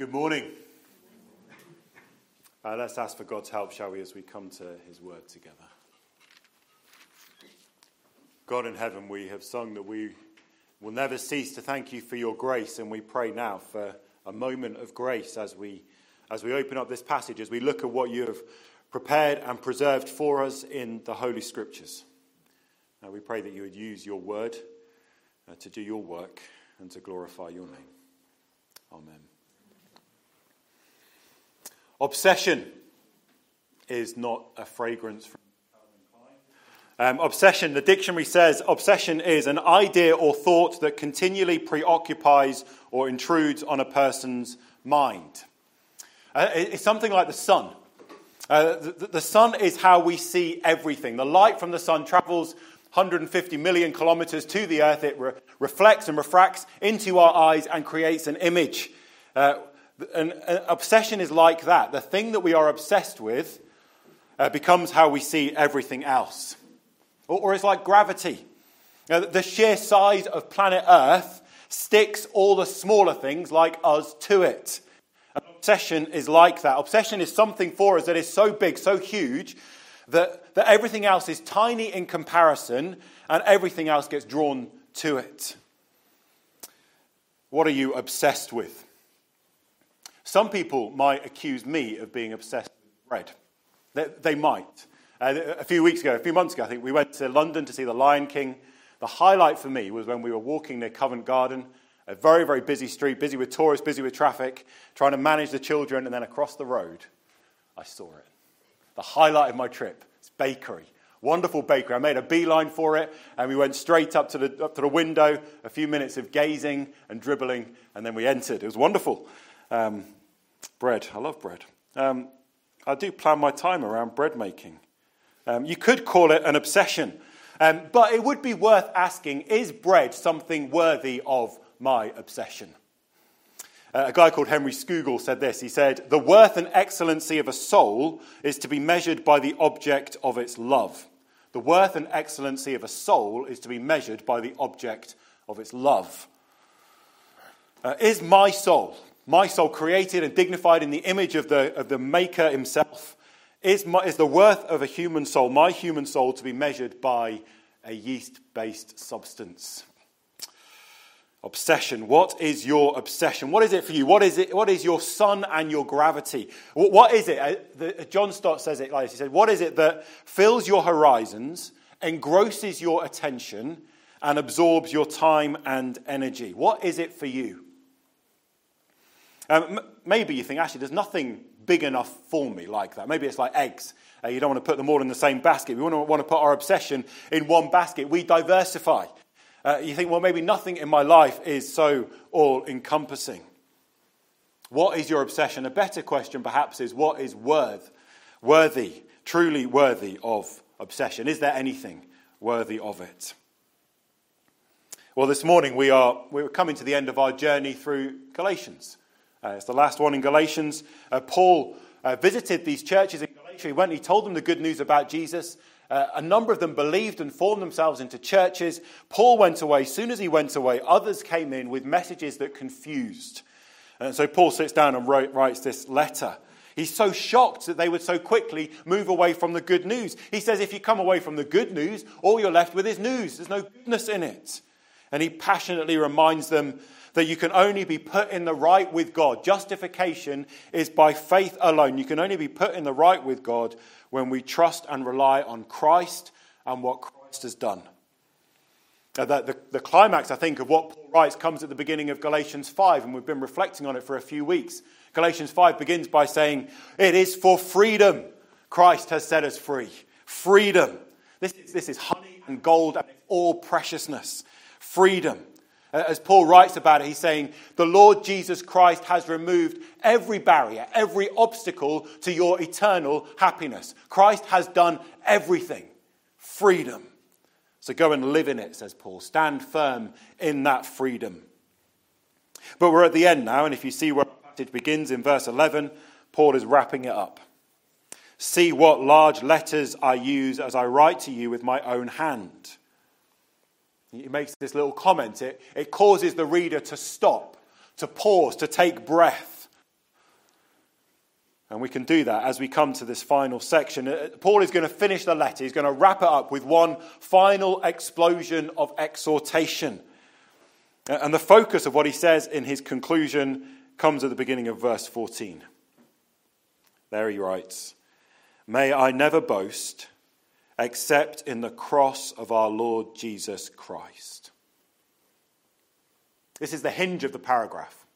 Good morning. Uh, let's ask for God's help, shall we, as we come to his word together. God in heaven, we have sung that we will never cease to thank you for your grace, and we pray now for a moment of grace as we, as we open up this passage, as we look at what you have prepared and preserved for us in the Holy Scriptures. Now we pray that you would use your word uh, to do your work and to glorify your name. Amen. Obsession is not a fragrance from um, obsession, the dictionary says obsession is an idea or thought that continually preoccupies or intrudes on a person's mind. Uh, it's something like the sun. Uh, the, the, sun is how we see everything. The light from the sun travels 150 million kilometers to the earth. It re- reflects and refracts into our eyes and creates an image. Uh, an, an, obsession is like that. The thing that we are obsessed with uh, becomes how we see everything else. Or, or it's like gravity. Uh, the sheer size of planet Earth sticks all the smaller things like us to it. An obsession is like that. Obsession is something for us that is so big, so huge, that, that everything else is tiny in comparison and everything else gets drawn to it. What are you obsessed with? Some people might accuse me of being obsessed with bread. They, they might. Uh, a few weeks ago, a few months ago, I think, we went to London to see The Lion King. The highlight for me was when we were walking near Covent Garden, a very, very busy street, busy with tourists, busy with traffic, trying to manage the children, and then across the road, I saw it. The highlight of my trip, it's bakery. Wonderful bakery. I made a beeline for it, and we went straight up to, the, up to the window, a few minutes of gazing and dribbling, and then we entered. It was wonderful. Um, bread. I love bread. Um, I do plan my time around bread making. Um, you could call it an obsession. Um, but it would be worth asking is bread something worthy of my obsession? Uh, a guy called Henry Scougal said this. He said, The worth and excellency of a soul is to be measured by the object of its love. The worth and excellency of a soul is to be measured by the object of its love. Uh, is my soul, my soul created and dignified in the image of the, of the Maker himself, is, my, is the worth of a human soul, my human soul, to be measured by a yeast based substance? Obsession. What is your obsession? What is it for you? What is, it, what is your sun and your gravity? what, what is it? Uh, John Stott says it like this He said, What is it that fills your horizons, engrosses your attention, and absorbs your time and energy? What is it for you? Um, maybe you think, actually, there's nothing big enough for me like that. Maybe it's like eggs. Uh, you don't want to put them all in the same basket. We want to want to put our obsession in one basket. We diversify. Uh, you think, well, maybe nothing in my life is so all encompassing. What is your obsession? A better question, perhaps, is what is worth, worthy, truly worthy of obsession? Is there anything worthy of it? Well, this morning we are we're coming to the end of our journey through Galatians. Uh, it's the last one in Galatians. Uh, Paul uh, visited these churches in Galatia. He went he told them the good news about Jesus. Uh, a number of them believed and formed themselves into churches. Paul went away. As soon as he went away, others came in with messages that confused. And so Paul sits down and wrote, writes this letter. He's so shocked that they would so quickly move away from the good news. He says, if you come away from the good news, all you're left with is news. There's no goodness in it. And he passionately reminds them that you can only be put in the right with God. Justification is by faith alone. You can only be put in the right with God when we trust and rely on Christ and what Christ has done. Uh, the, the, the, climax, I think, of what Paul writes comes at the beginning of Galatians 5, and we've been reflecting on it for a few weeks. Galatians 5 begins by saying, It is for freedom Christ has set us free. Freedom. This is, this is honey and gold and all preciousness. Freedom. Uh, as Paul writes about it, he's saying, The Lord Jesus Christ has removed every barrier, every obstacle to your eternal happiness. Christ has done everything. Freedom. So go and live in it, says Paul. Stand firm in that freedom. But we're at the end now, and if you see where it begins in verse 11, Paul is wrapping it up. See what large letters I use as I write to you with my own hand. He makes this little comment. It, it causes the reader to stop, to pause, to take breath. And we can do that as we come to this final section. Uh, Paul is going to finish the letter. He's going to wrap it up with one final explosion of exhortation. Uh, and the focus of what he says in his conclusion comes at the beginning of verse 14. There he writes May I never boast except in the cross of our Lord Jesus Christ. This is the hinge of the paragraph.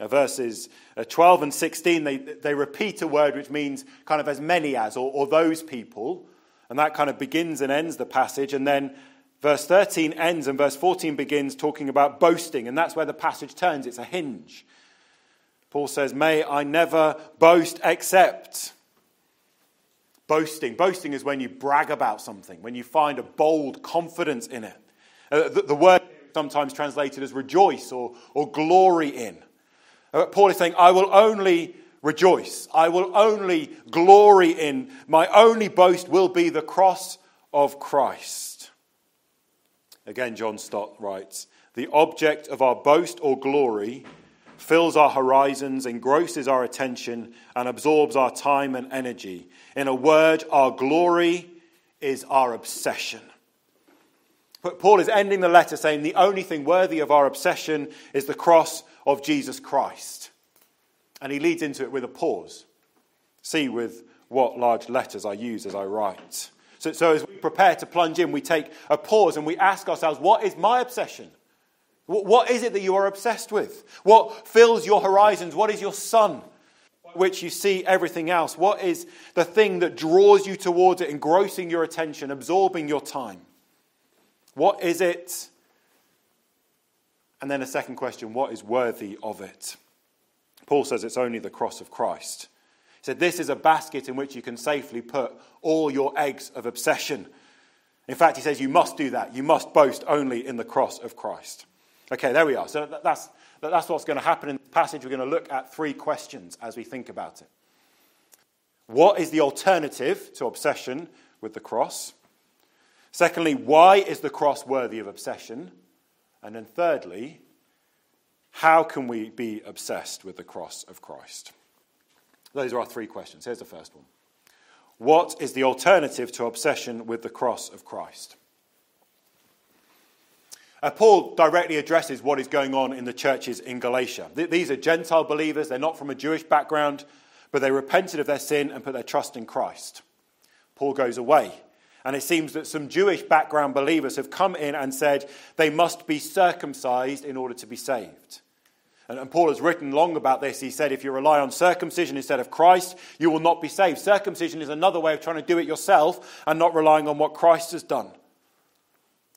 Verses uh, 12 and 16, they, they repeat a word which means kind of as many as, or, or those people. And that kind of begins and ends the passage. And then verse 13 ends, and verse 14 begins talking about boasting. And that's where the passage turns. It's a hinge. Paul says, May I never boast except. Boasting. Boasting is when you brag about something, when you find a bold confidence in it. Uh, the, the word sometimes translated as rejoice or, or glory in. Uh, Paul is saying, I will only rejoice. I will only glory in. My only boast will be the cross of Christ. Again, John Stott writes, The object of our boast or glory fills our horizons, engrosses our attention, and absorbs our time and energy. In a word, our glory is our obsession. But Paul is ending the letter saying the only thing worthy of our obsession is the cross of Jesus Christ. And he leads into it with a pause. See with what large letters I use as I write. So, so as we prepare to plunge in, we take a pause and we ask ourselves, what is my obsession? What is it that you are obsessed with? What fills your horizons? What is your sun? Which you see everything else. What is the thing that draws you towards it, engrossing your attention, absorbing your time? What is it and then a second question what is worthy of it? Paul says it's only the cross of Christ. He said, This is a basket in which you can safely put all your eggs of obsession. In fact, he says you must do that. You must boast only in the cross of Christ. Okay, there we are. So that's, that's what's going to happen in the passage. We're going to look at three questions as we think about it. What is the alternative to obsession with the cross? Secondly, why is the cross worthy of obsession? And then, thirdly, how can we be obsessed with the cross of Christ? Those are our three questions. Here's the first one What is the alternative to obsession with the cross of Christ? Uh, Paul directly addresses what is going on in the churches in Galatia. Th- these are Gentile believers, they're not from a Jewish background, but they repented of their sin and put their trust in Christ. Paul goes away and it seems that some Jewish background believers have come in and said they must be circumcised in order to be saved. And, and, Paul has written long about this. He said, if you rely on circumcision instead of Christ, you will not be saved. Circumcision is another way of trying to do it yourself and not relying on what Christ has done.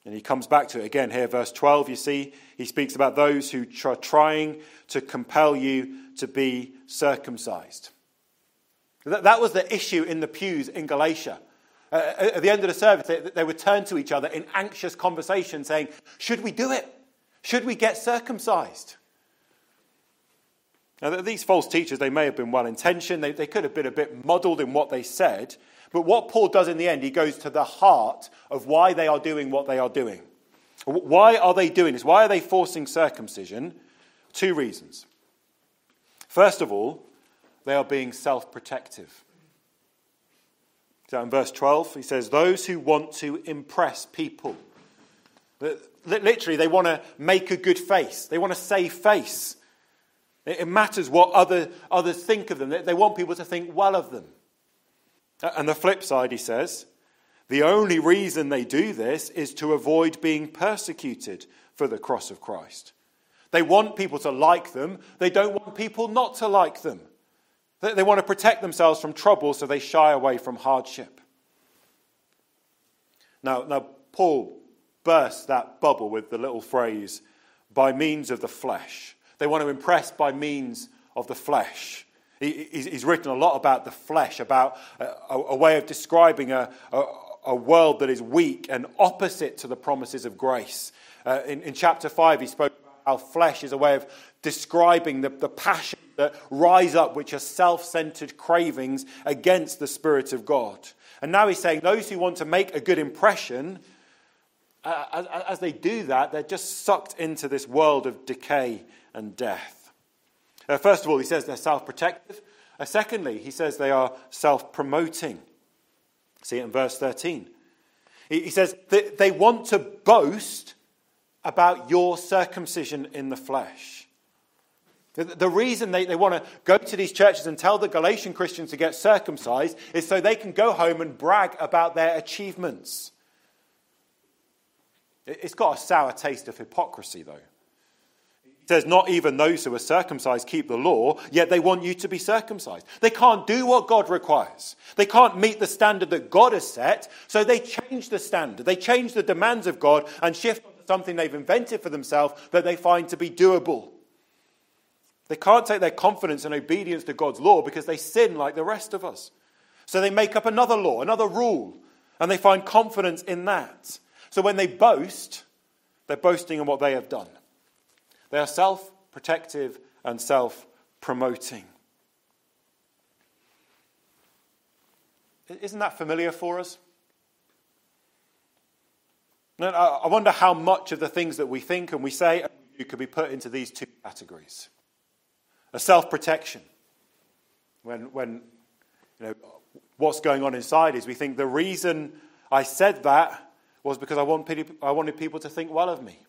And he comes back to it again here, verse 12. You see, he speaks about those who are trying to compel you to be circumcised. That was the issue in the pews in Galatia. Uh, at the end of the service, they, they would turn to each other in anxious conversation saying, Should we do it? Should we get circumcised? Now, these false teachers, they may have been well intentioned, they, they could have been a bit muddled in what they said, but what Paul does in the end, he goes to the heart of why they are doing what they are doing. Why are they doing this? Why are they forcing circumcision? Two reasons. First of all, they are being self protective. So in verse 12, he says, Those who want to impress people. Literally, they want to make a good face, they want to save face. It matters what other, others think of them. They want people to think well of them. Uh, and the flip side, he says, the only reason they do this is to avoid being persecuted for the cross of Christ. They want people to like them, they don't want people not to like them. They want to protect themselves from trouble, so they shy away from hardship. Now, now Paul bursts that bubble with the little phrase, by means of the flesh. They want to impress by means of the flesh. He, he's written a lot about the flesh, about a, a way of describing a, a, world that is weak and opposite to the promises of grace. Uh, in, in chapter 5, he spoke about how flesh is a way of describing the, the passion that rise up, which are self centered cravings against the Spirit of God. And now he's saying those who want to make a good impression, uh, as, as they do that, they're just sucked into this world of decay and death. Uh, first of all, he says they're self protective. Uh, secondly, he says they are self promoting. See it in verse 13. He, he says that they want to boast about your circumcision in the flesh. The, the reason they, they want to go to these churches and tell the Galatian Christians to get circumcised is so they can go home and brag about their achievements. It, it's got a sour taste of hypocrisy, though. Says, Not even those who are circumcised keep the law, yet they want you to be circumcised. They can't do what God requires. They can't meet the standard that God has set, so they change the standard. They change the demands of God and shift onto something they've invented for themselves that they find to be doable. They can't take their confidence and obedience to God's law because they sin like the rest of us. So they make up another law, another rule, and they find confidence in that. So when they boast, they're boasting in what they have done. They are self protective and self promoting. Isn't that familiar for us? I wonder how much of the things that we think and we say could be put into these two categories. A self protection. When, when you know, what's going on inside is we think the reason I said that was because I, want, I wanted people to think well of me.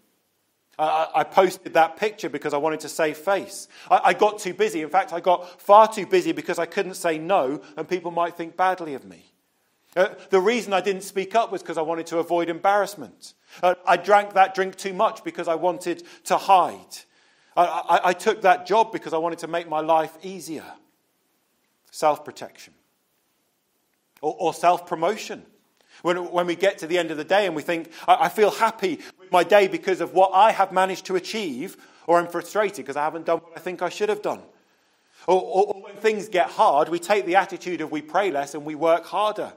I, posted that picture because I wanted to save face. I, got too busy. In fact, I got far too busy because I couldn't say no, and people might think badly of me. Uh, the reason I didn't speak up was because I wanted to avoid embarrassment. Uh, I drank that drink too much because I wanted to hide. I, took that job because I wanted to make my life easier. Self protection. Or, or self promotion. When, when we get to the end of the day and we think, I, I feel happy with my day because of what I have managed to achieve, or I'm frustrated because I haven't done what I think I should have done. Or, or, or, when things get hard, we take the attitude of we pray less and we work harder.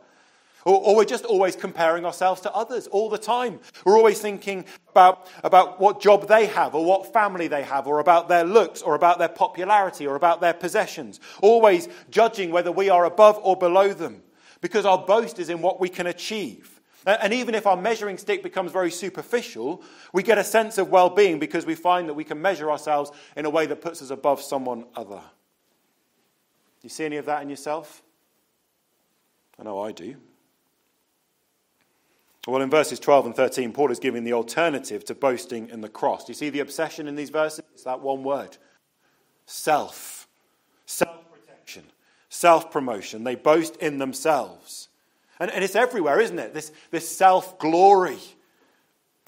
Or, or, we're just always comparing ourselves to others all the time. We're always thinking about, about what job they have, or what family they have, or about their looks, or about their popularity, or about their possessions. Always judging whether we are above or below them because our boast is in what we can achieve. And even if our measuring stick becomes very superficial, we get a sense of well being because we find that we can measure ourselves in a way that puts us above someone other. Do you see any of that in yourself? I know I do. Well, in verses 12 and 13, Paul is giving the alternative to boasting in the cross. Do you see the obsession in these verses? It's that one word self. Self self promotion. They boast in themselves. And, and it's everywhere, isn't it? This, this self glory.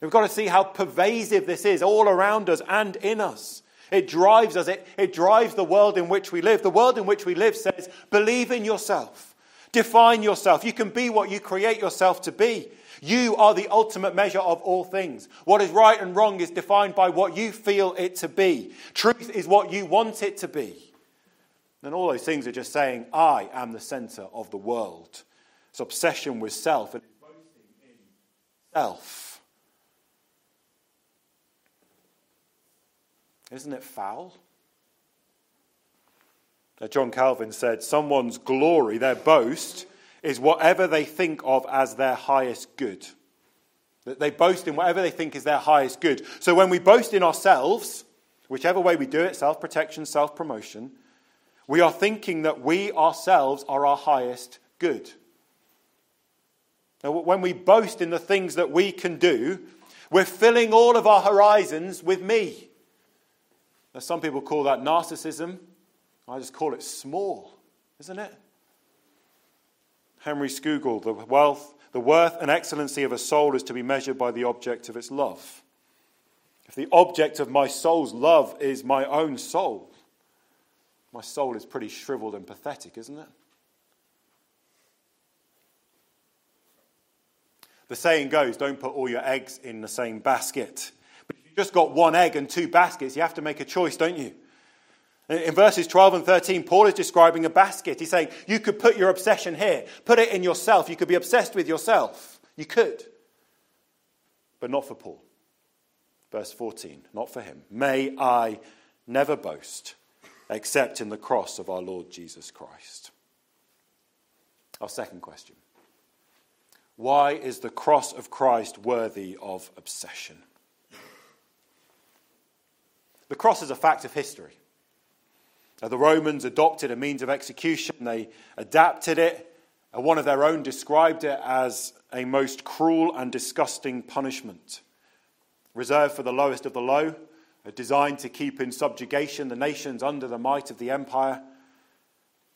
We've got to see how pervasive this is all around us and in us. It drives us, it, it drives the world in which we live. The world in which we live says, believe in yourself, define yourself. You can be what you create yourself to be. You are the ultimate measure of all things. What is right and wrong is defined by what you feel it to be. Truth is what you want it to be. And all those things are just saying, I am the center of the world. It's obsession with self and boasting in self. Isn't it foul? John Calvin said, Someone's glory, their boast, is whatever they think of as their highest good. That they boast in whatever they think is their highest good. So when we boast in ourselves, whichever way we do it self protection, self promotion we are thinking that we ourselves are our highest good. Now, when we boast in the things that we can do, we're filling all of our horizons with me. Now, some people call that narcissism. I just call it small, isn't it? Henry Scougal, the wealth, the worth and excellency of a soul is to be measured by the object of its love. If the object of my soul's love is my own soul, my soul is pretty shriveled and pathetic, isn't it? The saying goes don't put all your eggs in the same basket. But if you've just got one egg and two baskets, you have to make a choice, don't you? In verses 12 and 13, Paul is describing a basket. He's saying, You could put your obsession here, put it in yourself. You could be obsessed with yourself. You could. But not for Paul. Verse 14, not for him. May I never boast except in the cross of our Lord Jesus Christ. Our second question Why is the cross of Christ worthy of obsession? The cross is a fact of history. The Romans adopted a means of execution, they adapted it. Uh, one of their own described it as a most cruel and disgusting punishment, reserved for the lowest of the low, designed to keep in subjugation the nations under the might of the empire.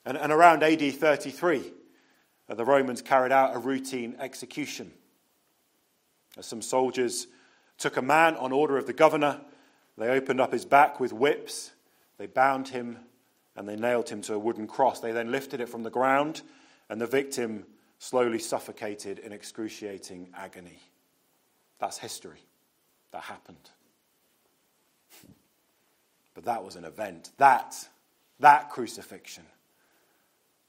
And, and around AD 33, uh, the Romans carried out a routine execution. Some soldiers took a man on order of the governor, they opened up his back with whips, they bound him and they nailed him to a wooden cross. They then lifted it from the ground, and the victim slowly suffocated in excruciating agony. That's history. That happened. But that was an event. That, that crucifixion,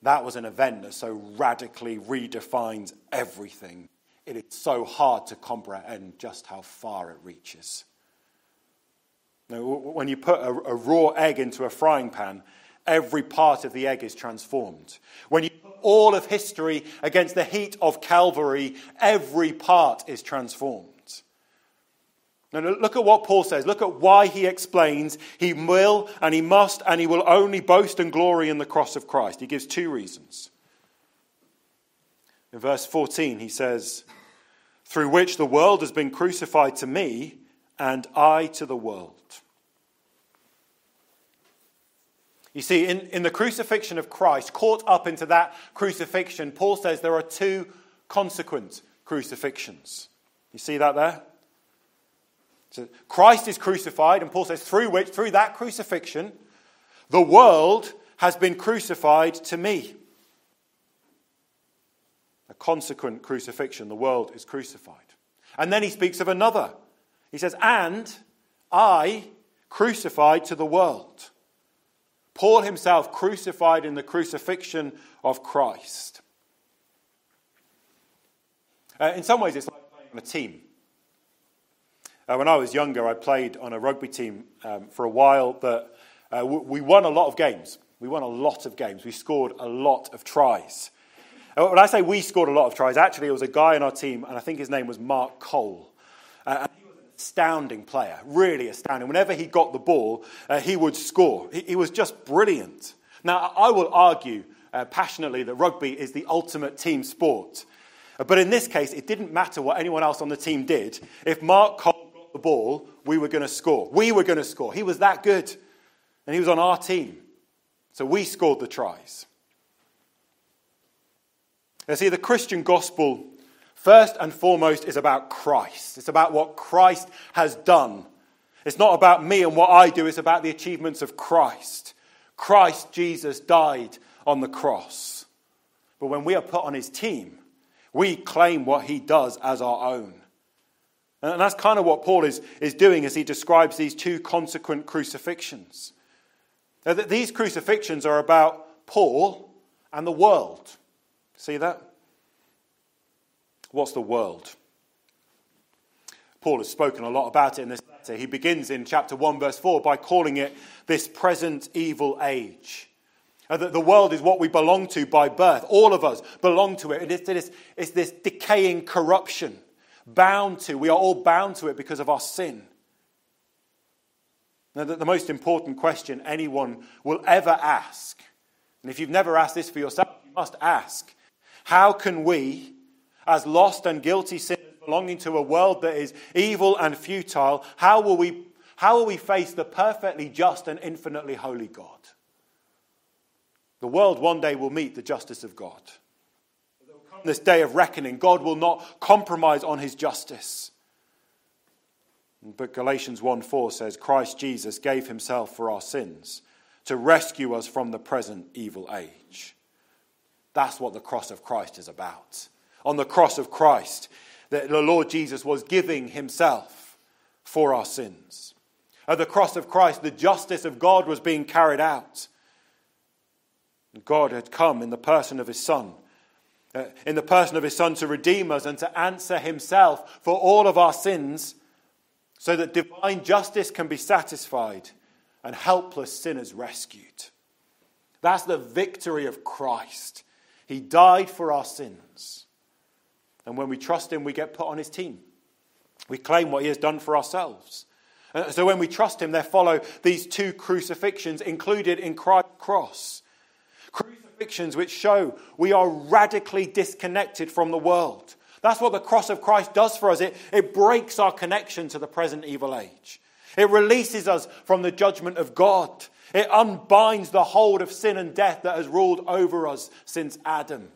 that was an event that so radically redefines everything. It is so hard to comprehend just how far it reaches. Now, when you put a, a raw egg into a frying pan, every part of the egg is transformed. When you put all of history against the heat of Calvary, every part is transformed. Now, look at what Paul says. Look at why he explains he will and he must and he will only boast and glory in the cross of Christ. He gives two reasons. In verse 14, he says, Through which the world has been crucified to me, and I to the world. You see, in, in the crucifixion of Christ, caught up into that crucifixion, Paul says there are two consequent crucifixions. You see that there? So Christ is crucified, and Paul says, through which, through that crucifixion, the world has been crucified to me. A consequent crucifixion, the world is crucified. And then he speaks of another. He says, and I crucified to the world. Paul himself crucified in the crucifixion of Christ. Uh, in some ways, it's like playing on a team. Uh, when I was younger, I played on a rugby team um, for a while, but uh, we won a lot of games. We won a lot of games. We scored a lot of tries. Uh, when I say we scored a lot of tries, actually, it was a guy on our team, and I think his name was Mark Cole. Uh, astounding player, really astounding. Whenever he got the ball, uh, he would score. He, he, was just brilliant. Now, I will argue uh, passionately that rugby is the ultimate team sport. But in this case, it didn't matter what anyone else on the team did. If Mark Cole the ball, we were going to score. We were going to score. He was that good. And he was on our team. So we scored the tries. Now, see, the Christian gospel first and foremost is about Christ. It's about what Christ has done. It's not about me and what I do, it's about the achievements of Christ. Christ Jesus died on the cross. But when we are put on his team, we claim what he does as our own. And that's kind of what Paul is, is doing as he describes these two consequent crucifixions. That these crucifixions are about Paul and the world. See that? What's the world? Paul has spoken a lot about it in this letter. He begins in chapter 1, verse 4, by calling it this present evil age. Uh, the world is what we belong to by birth. All of us belong to it. And It is, it's this decaying corruption, bound to. We are all bound to it because of our sin. Now, the, the most important question anyone will ever ask, and if you've never asked this for yourself, you must ask how can we as lost and guilty sinners belonging to a world that is evil and futile, how will we, how will we face the perfectly just and infinitely holy God? The world one day will meet the justice of God. This day of reckoning, God will not compromise on his justice. But Galatians 1 4 says, Christ Jesus gave himself for our sins to rescue us from the present evil age. That's what the cross of Christ is about on the cross of Christ, that the Lord Jesus was giving himself for our sins. At the cross of Christ, the justice of God was being carried out. God had come in the person of his Son, in the person of his Son to redeem us and to answer himself for all of our sins, so that divine justice can be satisfied and helpless sinners rescued. That's the victory of Christ. He died for our sins. And when we trust Him, we get put on His team. We claim what He has done for ourselves. Uh, so when we trust him, there follow these two crucifixions included in Christ's cross. Crucifixions which show we are radically disconnected from the world. That's what the cross of Christ does for us. It, it breaks our connection to the present evil age. It releases us from the judgment of God. It unbinds the hold of sin and death that has ruled over us since Adam.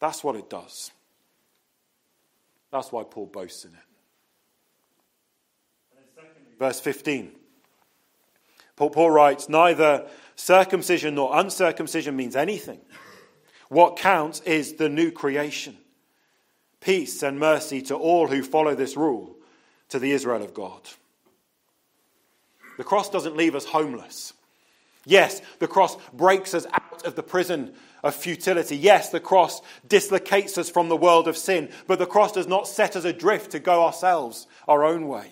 That's what it does. That's why Paul boasts in it. Verse 15. Paul writes, Neither circumcision nor uncircumcision means anything. What counts is the new creation. Peace and mercy to all who follow this rule, to the Israel of God. The cross doesn't leave us homeless. Yes, the cross breaks us out of the prison of futility. Yes, the cross dislocates us from the world of sin, but the cross does not set us adrift to go ourselves our own way.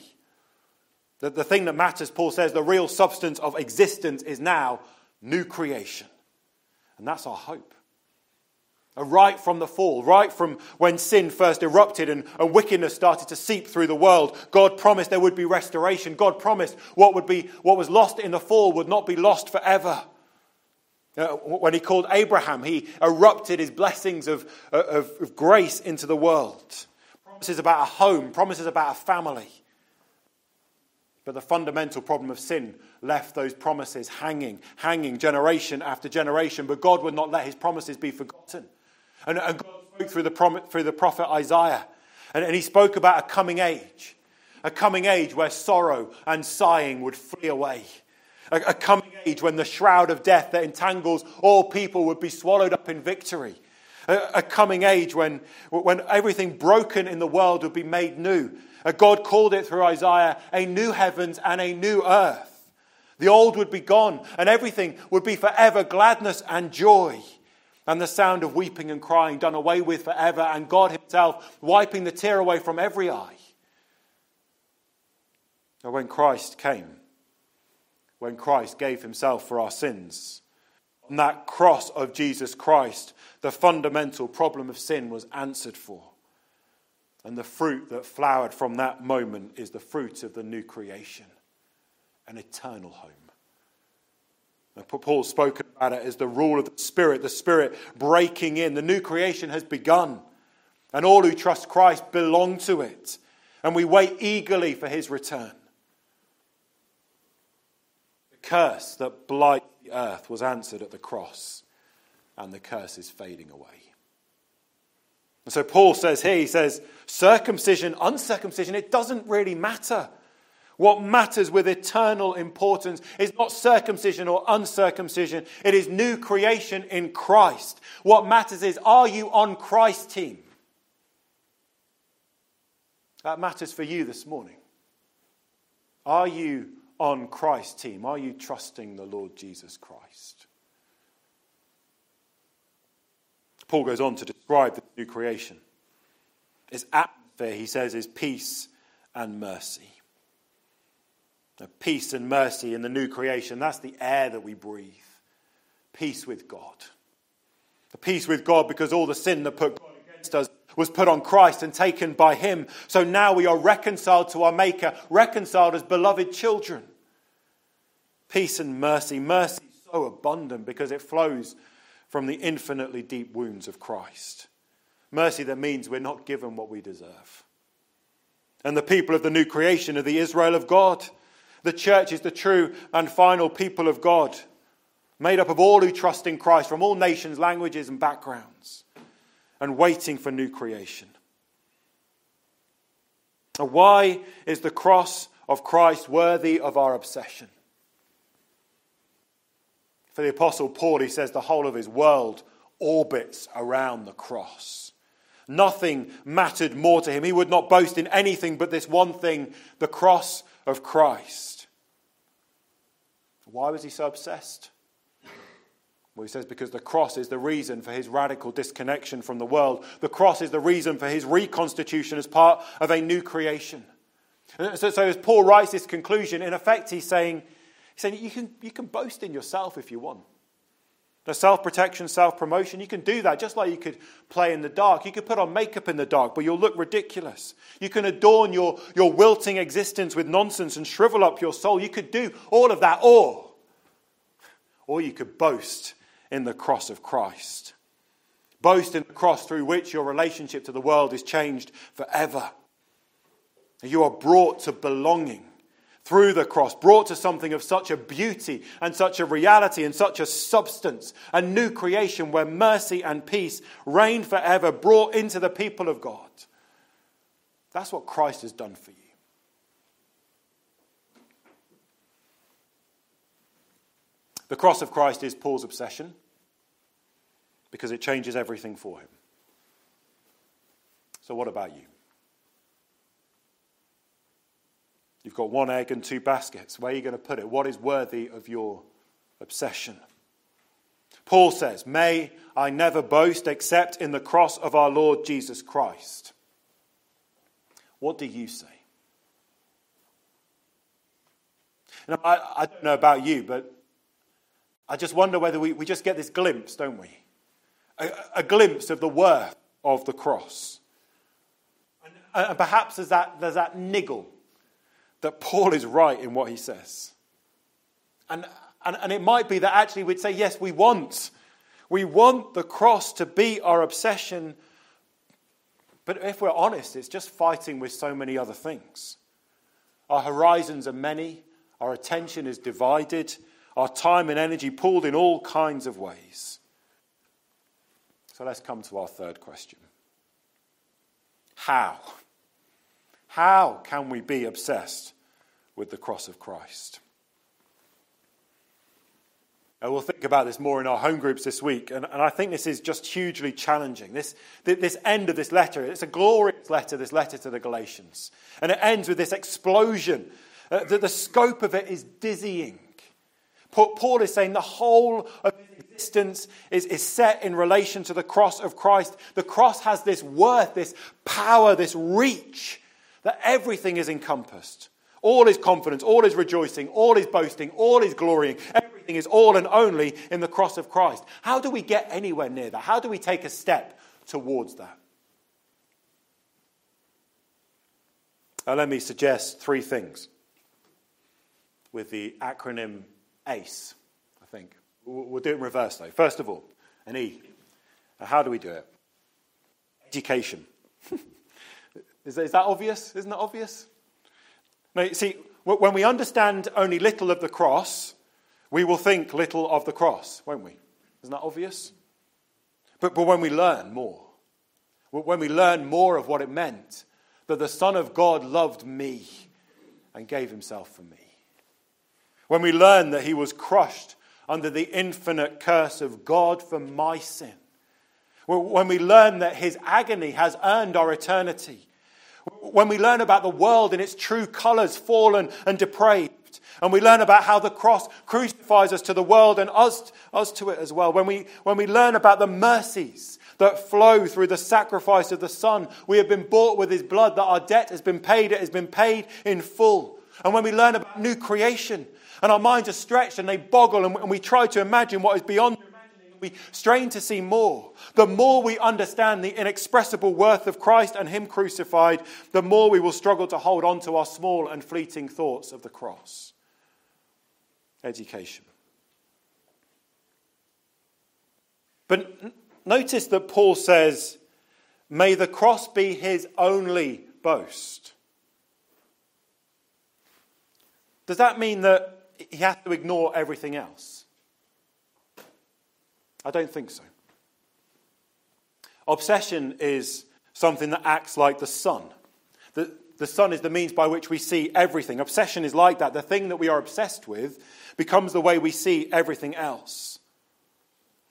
The, the thing that matters, Paul says, the real substance of existence is now new creation. And that's our hope. Right from the fall, right from when sin first erupted and, and, wickedness started to seep through the world, God promised there would be restoration. God promised what, would be, what was lost in the fall would not be lost forever. Uh, when he called Abraham, he erupted his blessings of, of, of grace into the world. Promises about a home, promises about a family. But the fundamental problem of sin left those promises hanging, hanging generation after generation. But God would not let his promises be forgotten. And, and God spoke through the, prom- through the prophet Isaiah. And, and he spoke about a coming age, a coming age where sorrow and sighing would flee away. A, a coming age when the shroud of death that entangles all people would be swallowed up in victory. A, coming age when, when everything broken in the world would be made new. Uh, God called it through Isaiah a new heavens and a new earth. The old would be gone, and everything would be forever gladness and joy and the sound of weeping and crying done away with forever, and God Himself wiping the tear away from every eye. Now, when Christ came, when Christ gave Himself for our sins, on that cross of Jesus Christ, the fundamental problem of sin was answered for. And the fruit that flowered from that moment is the fruit of the new creation, an eternal home. Paul spoke about it as the rule of the Spirit, the Spirit breaking in. The new creation has begun, and all who trust Christ belong to it. And we wait eagerly for his return. The curse that blights the earth was answered at the cross, and the curse is fading away. And so Paul says here, he says, circumcision, uncircumcision, it doesn't really matter. What matters with eternal importance is not circumcision or uncircumcision, it is new creation in Christ. What matters is are you on Christ's team? That matters for you this morning. Are you on Christ's team? Are you trusting the Lord Jesus Christ? Paul goes on to describe the new creation. Its atmosphere, he says, is peace and mercy peace and mercy in the new creation. That's the air that we breathe. Peace with God. The peace with God because all the sin that put God against us was put on Christ and taken by Him. So now we are reconciled to our Maker, reconciled as beloved children. Peace and mercy. Mercy so abundant because it flows from the infinitely deep wounds of Christ. Mercy that means we're not given what we deserve. And the people of the new creation are the Israel of God. The church is the true and final people of God, made up of all who trust in Christ from all nations, languages, and backgrounds, and waiting for new creation. Why is the cross of Christ worthy of our obsession? For the Apostle Paul, he says the whole of his world orbits around the cross. Nothing mattered more to him. He would not boast in anything but this one thing the cross of Christ. Why was he so obsessed? Well, he says because the cross is the reason for his radical disconnection from the world. The cross is the reason for his reconstitution as part of a new creation. So, so as Paul writes this conclusion, in effect, he's saying, he's saying you, can, you can boast in yourself if you want. The self protection, self promotion, you can do that just like you could play in the dark. You could put on makeup in the dark, but you'll look ridiculous. You can adorn your, your wilting existence with nonsense and shrivel up your soul. You could do all of that, or, or you could boast in the cross of Christ. Boast in the cross through which your relationship to the world is changed forever. You are brought to belonging through the cross, brought to something of such a beauty and such a reality and such a substance, a new creation where mercy and peace reign forever, brought into the people of God. That's what Christ has done for you. The cross of Christ is Paul's obsession because it changes everything for him. So, what about you? You've got one egg and two baskets. Where are you going to put it? What is worthy of your obsession? Paul says, May I never boast except in the cross of our Lord Jesus Christ. What do you say? Now, I, I don't know about you, but I just wonder whether we, we just get this glimpse, don't we? A, a glimpse of the worth of the cross. And, and perhaps there's that, there's that niggle that Paul is right in what he says. And, and, and it might be that actually we'd say, yes, we want. We want the cross to be our obsession. But if we're honest, it's just fighting with so many other things. Our horizons are many, our attention is divided, our time and energy pulled in all kinds of ways. So let's come to our third question How? How can we be obsessed with the cross of Christ? And we'll think about this more in our home groups this week, and, and I think this is just hugely challenging. This, this end of this letter, it's a glorious letter, this letter to the Galatians. And it ends with this explosion. Uh, the, the scope of it is dizzying. Paul is saying the whole of existence is, is set in relation to the cross of Christ. The cross has this worth, this power, this reach that everything is encompassed. All is confidence, all is rejoicing, all is boasting, all is glorying. Everything is all and only in the cross of Christ. How do we get anywhere near that? How do we take a step towards that? Now, let me suggest three things with the acronym ACE, I think. We'll do it in reverse, though. First of all, an E. How do we do it? Education. Is, is that obvious? Isn't that obvious? Now, see, when we understand only little of the cross, we will think little of the cross, won't we? Isn't that obvious? But, but when we learn more, when we learn more of what it meant that the Son of God loved me and gave himself for me, when we learn that he was crushed under the infinite curse of God for my sin, when we learn that his agony has earned our eternity, when we learn about the world in its true colors, fallen and depraved, and we learn about how the cross crucifies us to the world and us, us to it as well, when we, when we learn about the mercies that flow through the sacrifice of the Son, we have been bought with his blood, that our debt has been paid, it has been paid in full. And when we learn about new creation, and our minds are stretched and they boggle, and we try to imagine what is beyond we strain to see more. The more we understand the inexpressible worth of Christ and Him crucified, the more we will struggle to hold on to our small and fleeting thoughts of the cross. Education. But notice that Paul says, May the cross be his only boast. Does that mean that he has to ignore everything else? I don't think so. Obsession is something that acts like the sun. The, the sun is the means by which we see everything. Obsession is like that. The thing that we are obsessed with becomes the way we see everything else.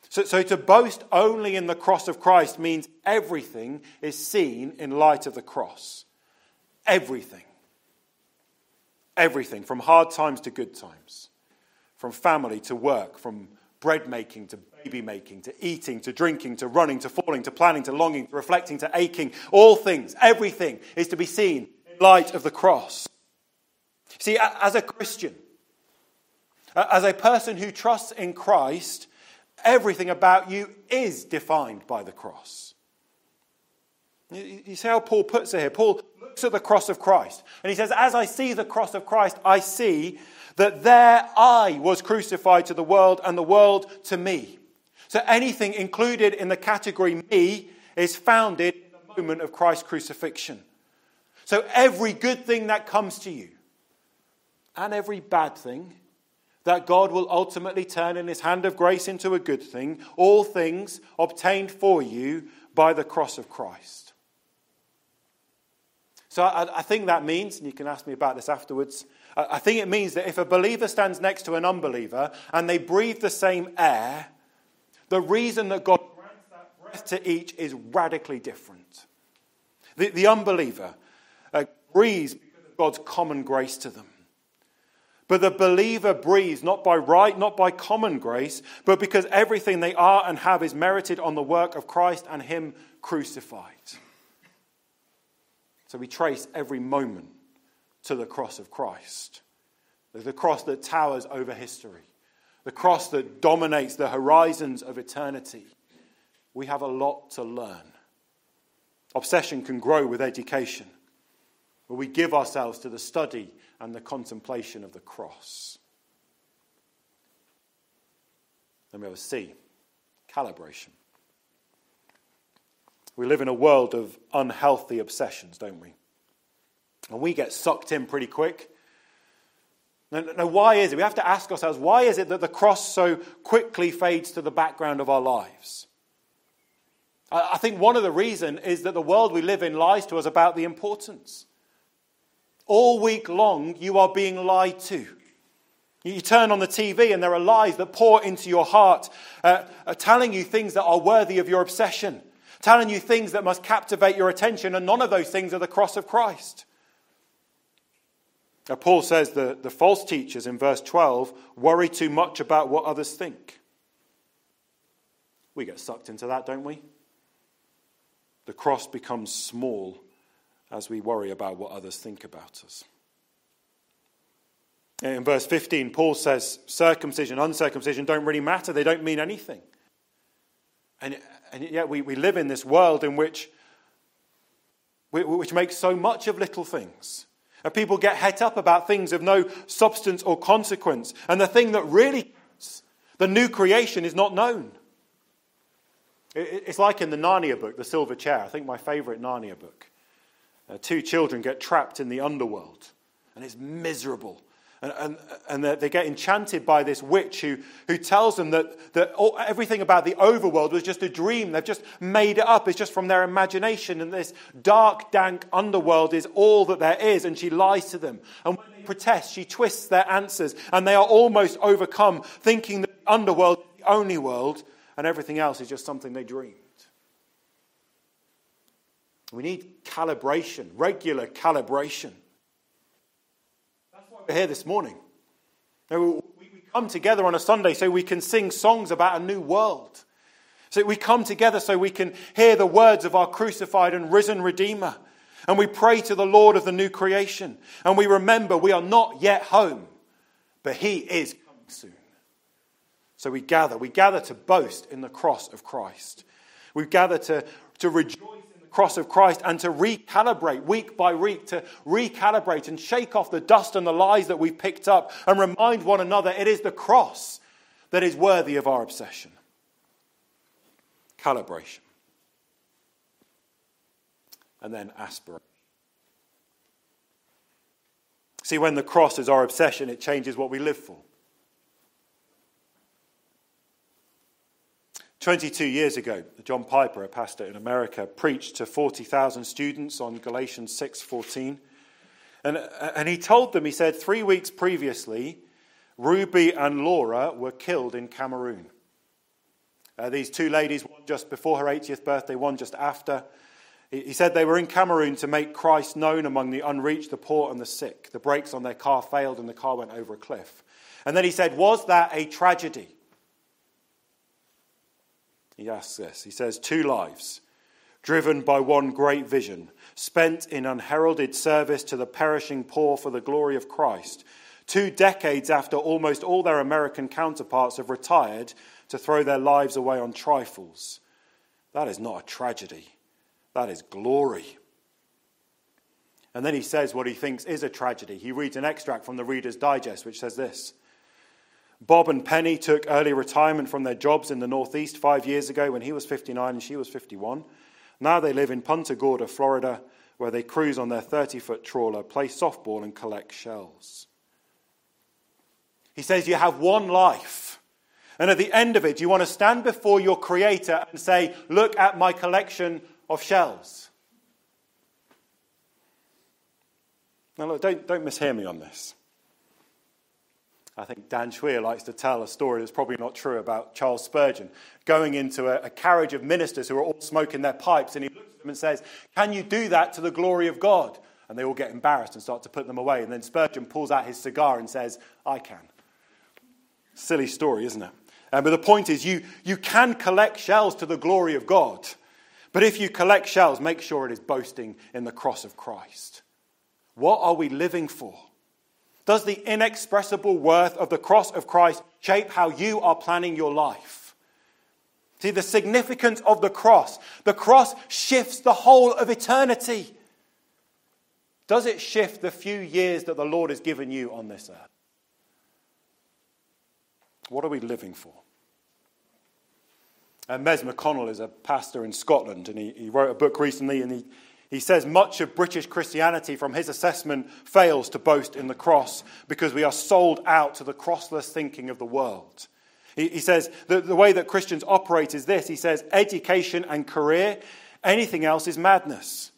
So, so to boast only in the cross of Christ means everything is seen in light of the cross. Everything. Everything, from hard times to good times, from family to work, from bread making to baby making to eating to drinking to running to falling to planning to longing to reflecting to aching. All things, everything is to be seen in light of the cross. See, as a Christian, as a person who trusts in Christ, everything about you is defined by the cross. You see how Paul puts it here? Paul looks at the cross of Christ and he says, As I see the cross of Christ, I see that there I was crucified to the world and the world to me. So anything included in the category me is founded in the moment of Christ's crucifixion. So every good thing that comes to you and every bad thing that God will ultimately turn in his hand of grace into a good thing, all things obtained for you by the cross of Christ. So I, I think that means, and you can ask me about this afterwards, I, think it means that if a believer stands next to an unbeliever and they breathe the same air, the reason that God grants that breath to each is radically different. The, the unbeliever uh, breathes God's common grace to them. But the believer breathes not by right, not by common grace, but because everything they are and have is merited on the work of Christ and Him crucified. So we trace every moment to the cross of Christ, the cross that towers over history, the cross that dominates the horizons of eternity. We have a lot to learn. Obsession can grow with education, but we give ourselves to the study and the contemplation of the cross. Then we have a C, calibration. We live in a world of unhealthy obsessions, don't we? And we get sucked in pretty quick. Now, now, why is it? We have to ask ourselves why is it that the cross so quickly fades to the background of our lives? I think one of the reasons is that the world we live in lies to us about the importance. All week long, you are being lied to. You turn on the TV and there are lies that pour into your heart, uh, uh, telling you things that are worthy of your obsession, telling you things that must captivate your attention, and none of those things are the cross of Christ. Now, Paul says that the false teachers in verse 12 worry too much about what others think. We get sucked into that, don't we? The cross becomes small as we worry about what others think about us. In verse 15, Paul says circumcision, uncircumcision don't really matter, they don't mean anything. And, and yet we, we live in this world in which, which makes so much of little things. And people get het up about things of no substance or consequence. And the thing that really counts, the new creation, is not known. It's like in the Narnia book, The Silver Chair, I think my favorite Narnia book. Uh, two children get trapped in the underworld, and it's miserable. And, and, and they get enchanted by this witch who, who tells them that, that all, everything about the overworld was just a dream. They've just made it up. It's just from their imagination. And this dark, dank underworld is all that there is. And she lies to them. And when they protest, she twists their answers. And they are almost overcome, thinking that the underworld is the only world, and everything else is just something they dream. We need calibration, regular calibration. We're here this morning. We come together on a Sunday so we can sing songs about a new world. So we come together so we can hear the words of our crucified and risen Redeemer. And we pray to the Lord of the new creation. And we remember we are not yet home, but He is coming soon. So we gather. We gather to boast in the cross of Christ. We gather to, to rejoice cross of Christ and to recalibrate week by week, to recalibrate and shake off the dust and the lies that we've picked up and remind one another it is the cross that is worthy of our obsession. Calibration. And then aspiration. See, when the cross is our obsession, it changes what we live for. 22 years ago, John Piper, a pastor in America, preached to 40,000 students on Galatians 6:14. And, and he told them, he said, three weeks previously, Ruby and Laura were killed in Cameroon. Uh, these two ladies, one just before her 80th birthday, one just after. He said they were in Cameroon to make Christ known among the unreached, the poor, and the sick. The brakes on their car failed and the car went over a cliff. And then he said, Was that a tragedy? He asks this. He says, Two lives, driven by one great vision, spent in unheralded service to the perishing poor for the glory of Christ. two decades after almost all their American counterparts have retired to throw their lives away on trifles. That is not a tragedy, that is glory. And then he says what he thinks is a tragedy. He reads an extract from the Reader's Digest, which says this Bob and Penny took early retirement from their jobs in the Northeast five years ago when he was 59 and she was 51. Now they live in Punta Gorda, Florida, where they cruise on their 30 foot trawler, play softball, and collect shells. He says, You have one life. And at the end of it, you want to stand before your Creator and say, Look at my collection of shells. Now, look, don't, don't mishear me on this. I think Dan Schweer likes to tell a story that's probably not true about Charles Spurgeon going into a, a, carriage of ministers who are all smoking their pipes, and he looks at them and says, Can you do that to the glory of God? And they all get embarrassed and start to put them away. And then Spurgeon pulls out his cigar and says, I can. Silly story, isn't it? Um, but the point is, you, you can collect shells to the glory of God. But if you collect shells, make sure it is boasting in the cross of Christ. What are we living for? Does the inexpressible worth of the cross of Christ shape how you are planning your life? See, the significance of the cross. The cross shifts the whole of eternity. Does it shift the few years that the Lord has given you on this earth? What are we living for? And Mez McConnell is a pastor in Scotland, and he, he wrote a book recently, and he, he says much of British Christianity, from his assessment, fails to boast in the cross because we are sold out to the crossless thinking of the world. He, he says the, the way that Christians operate is this he says, education and career, anything else is madness.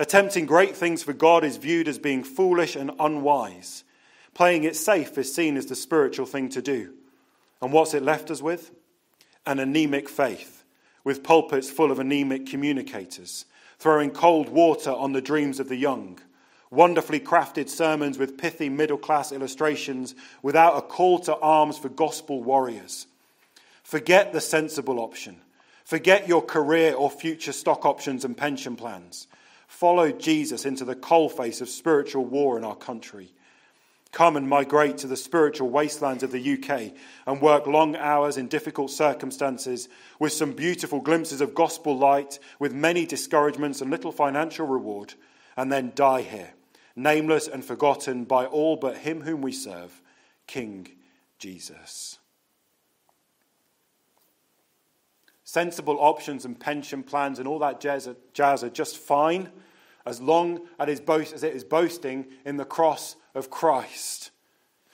Attempting great things for God is viewed as being foolish and unwise. Playing it safe is seen as the spiritual thing to do. And what's it left us with? An anemic faith, with pulpits full of anemic communicators throwing cold water on the dreams of the young, wonderfully crafted sermons with pithy middle class illustrations without a call to arms for gospel warriors. Forget the sensible option. Forget your career or future stock options and pension plans. Follow Jesus into the coalface of spiritual war in our country. Come and migrate to the spiritual wastelands of the UK and work long hours in difficult circumstances with some beautiful glimpses of gospel light, with many discouragements and little financial reward, and then die here, nameless and forgotten by all but Him whom we serve, King Jesus. Sensible options and pension plans and all that jazz are just fine as long as it is boasting in the cross of Christ.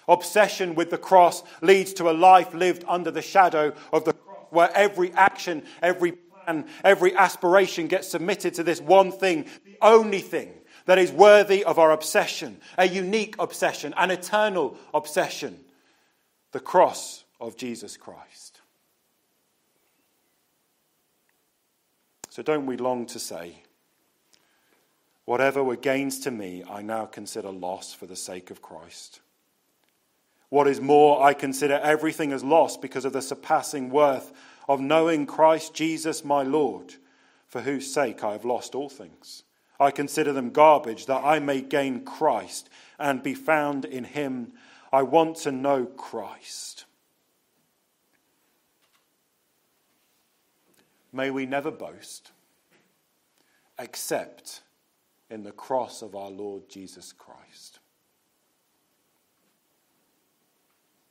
Obsession with the cross leads to a life lived under the shadow of the cross, where every action, every plan, every aspiration gets submitted to this one thing, the only thing that is worthy of our obsession, a unique obsession, an eternal obsession the cross of Jesus Christ. So, don't we long to say, Whatever were gains to me, I now consider loss for the sake of Christ. What is more, I consider everything as loss because of the surpassing worth of knowing Christ Jesus my Lord, for whose sake I have lost all things. I consider them garbage that I may gain Christ and be found in him. I want to know Christ. May we never boast except in the cross of our Lord Jesus Christ.